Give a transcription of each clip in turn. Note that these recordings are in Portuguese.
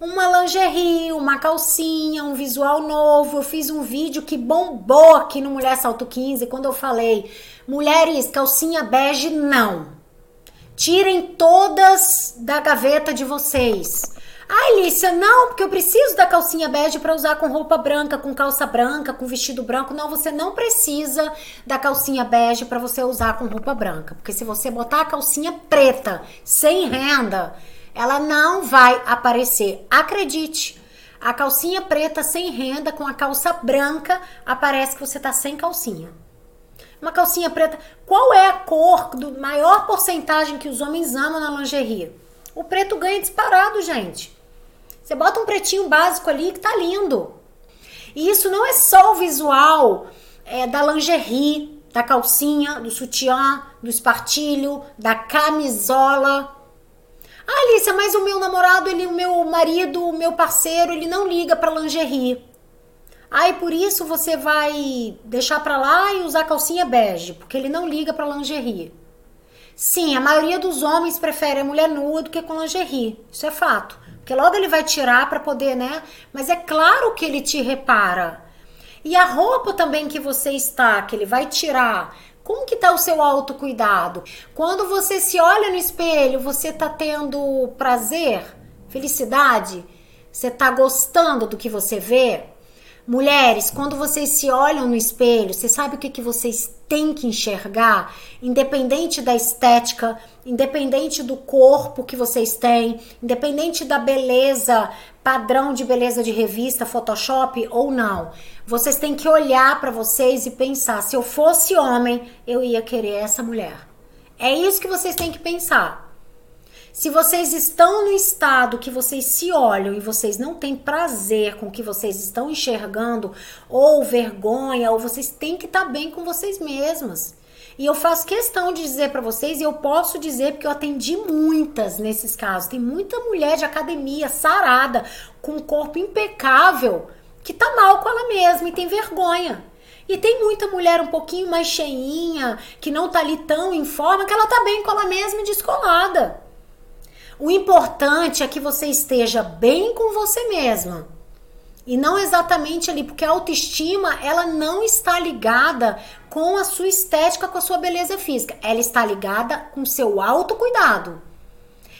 uma lingerie, uma calcinha, um visual novo. Eu fiz um vídeo que bombou aqui no Mulher Salto 15 quando eu falei: mulheres, calcinha bege não. Tirem todas da gaveta de vocês. Ai, Lícia, não, porque eu preciso da calcinha bege para usar com roupa branca, com calça branca, com vestido branco. Não, você não precisa da calcinha bege para você usar com roupa branca. Porque se você botar a calcinha preta, sem renda, ela não vai aparecer. Acredite. A calcinha preta sem renda com a calça branca aparece que você tá sem calcinha. Uma calcinha preta. Qual é a cor do maior porcentagem que os homens amam na lingerie? O preto ganha disparado, gente. Você bota um pretinho básico ali que tá lindo. E isso não é só o visual é, da lingerie, da calcinha, do sutiã, do espartilho, da camisola. Ah, Alicia, mas o meu namorado, ele, o meu marido, o meu parceiro, ele não liga para lingerie. Aí por isso você vai deixar para lá e usar calcinha bege, porque ele não liga para lingerie. Sim, a maioria dos homens prefere a mulher nua do que com lingerie. Isso é fato. Porque logo ele vai tirar para poder, né? Mas é claro que ele te repara. E a roupa também que você está, que ele vai tirar, como que tá o seu autocuidado? Quando você se olha no espelho, você tá tendo prazer, felicidade? Você tá gostando do que você vê? Mulheres, quando vocês se olham no espelho, você sabe o que, que vocês têm que enxergar? Independente da estética, independente do corpo que vocês têm, independente da beleza, padrão de beleza de revista, Photoshop ou não. Vocês têm que olhar para vocês e pensar: se eu fosse homem, eu ia querer essa mulher. É isso que vocês têm que pensar. Se vocês estão no estado que vocês se olham e vocês não têm prazer com o que vocês estão enxergando, ou vergonha, ou vocês têm que estar tá bem com vocês mesmas. E eu faço questão de dizer para vocês, e eu posso dizer porque eu atendi muitas nesses casos. Tem muita mulher de academia sarada, com um corpo impecável, que tá mal com ela mesma e tem vergonha. E tem muita mulher um pouquinho mais cheinha, que não tá ali tão em forma, que ela tá bem com ela mesma e descolada. O importante é que você esteja bem com você mesma. E não exatamente ali, porque a autoestima, ela não está ligada com a sua estética, com a sua beleza física. Ela está ligada com seu autocuidado.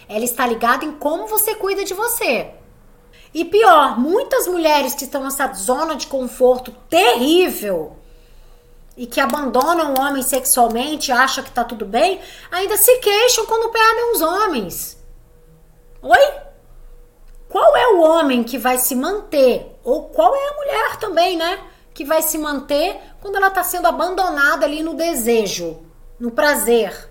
Ela está ligada em como você cuida de você. E pior, muitas mulheres que estão nessa zona de conforto terrível e que abandonam o homem sexualmente, acham que tá tudo bem, ainda se queixam quando perdem os homens. Oi? Qual é o homem que vai se manter? Ou qual é a mulher também, né? Que vai se manter quando ela está sendo abandonada ali no desejo, no prazer.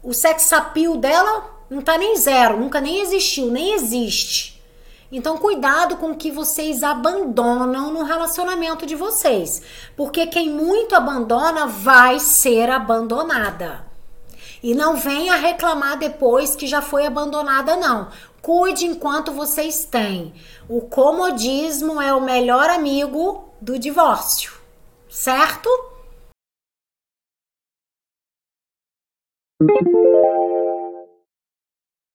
O sex appeal dela não tá nem zero, nunca nem existiu, nem existe. Então, cuidado com o que vocês abandonam no relacionamento de vocês. Porque quem muito abandona vai ser abandonada. E não venha reclamar depois que já foi abandonada, não. Cuide enquanto vocês têm. O comodismo é o melhor amigo do divórcio, certo?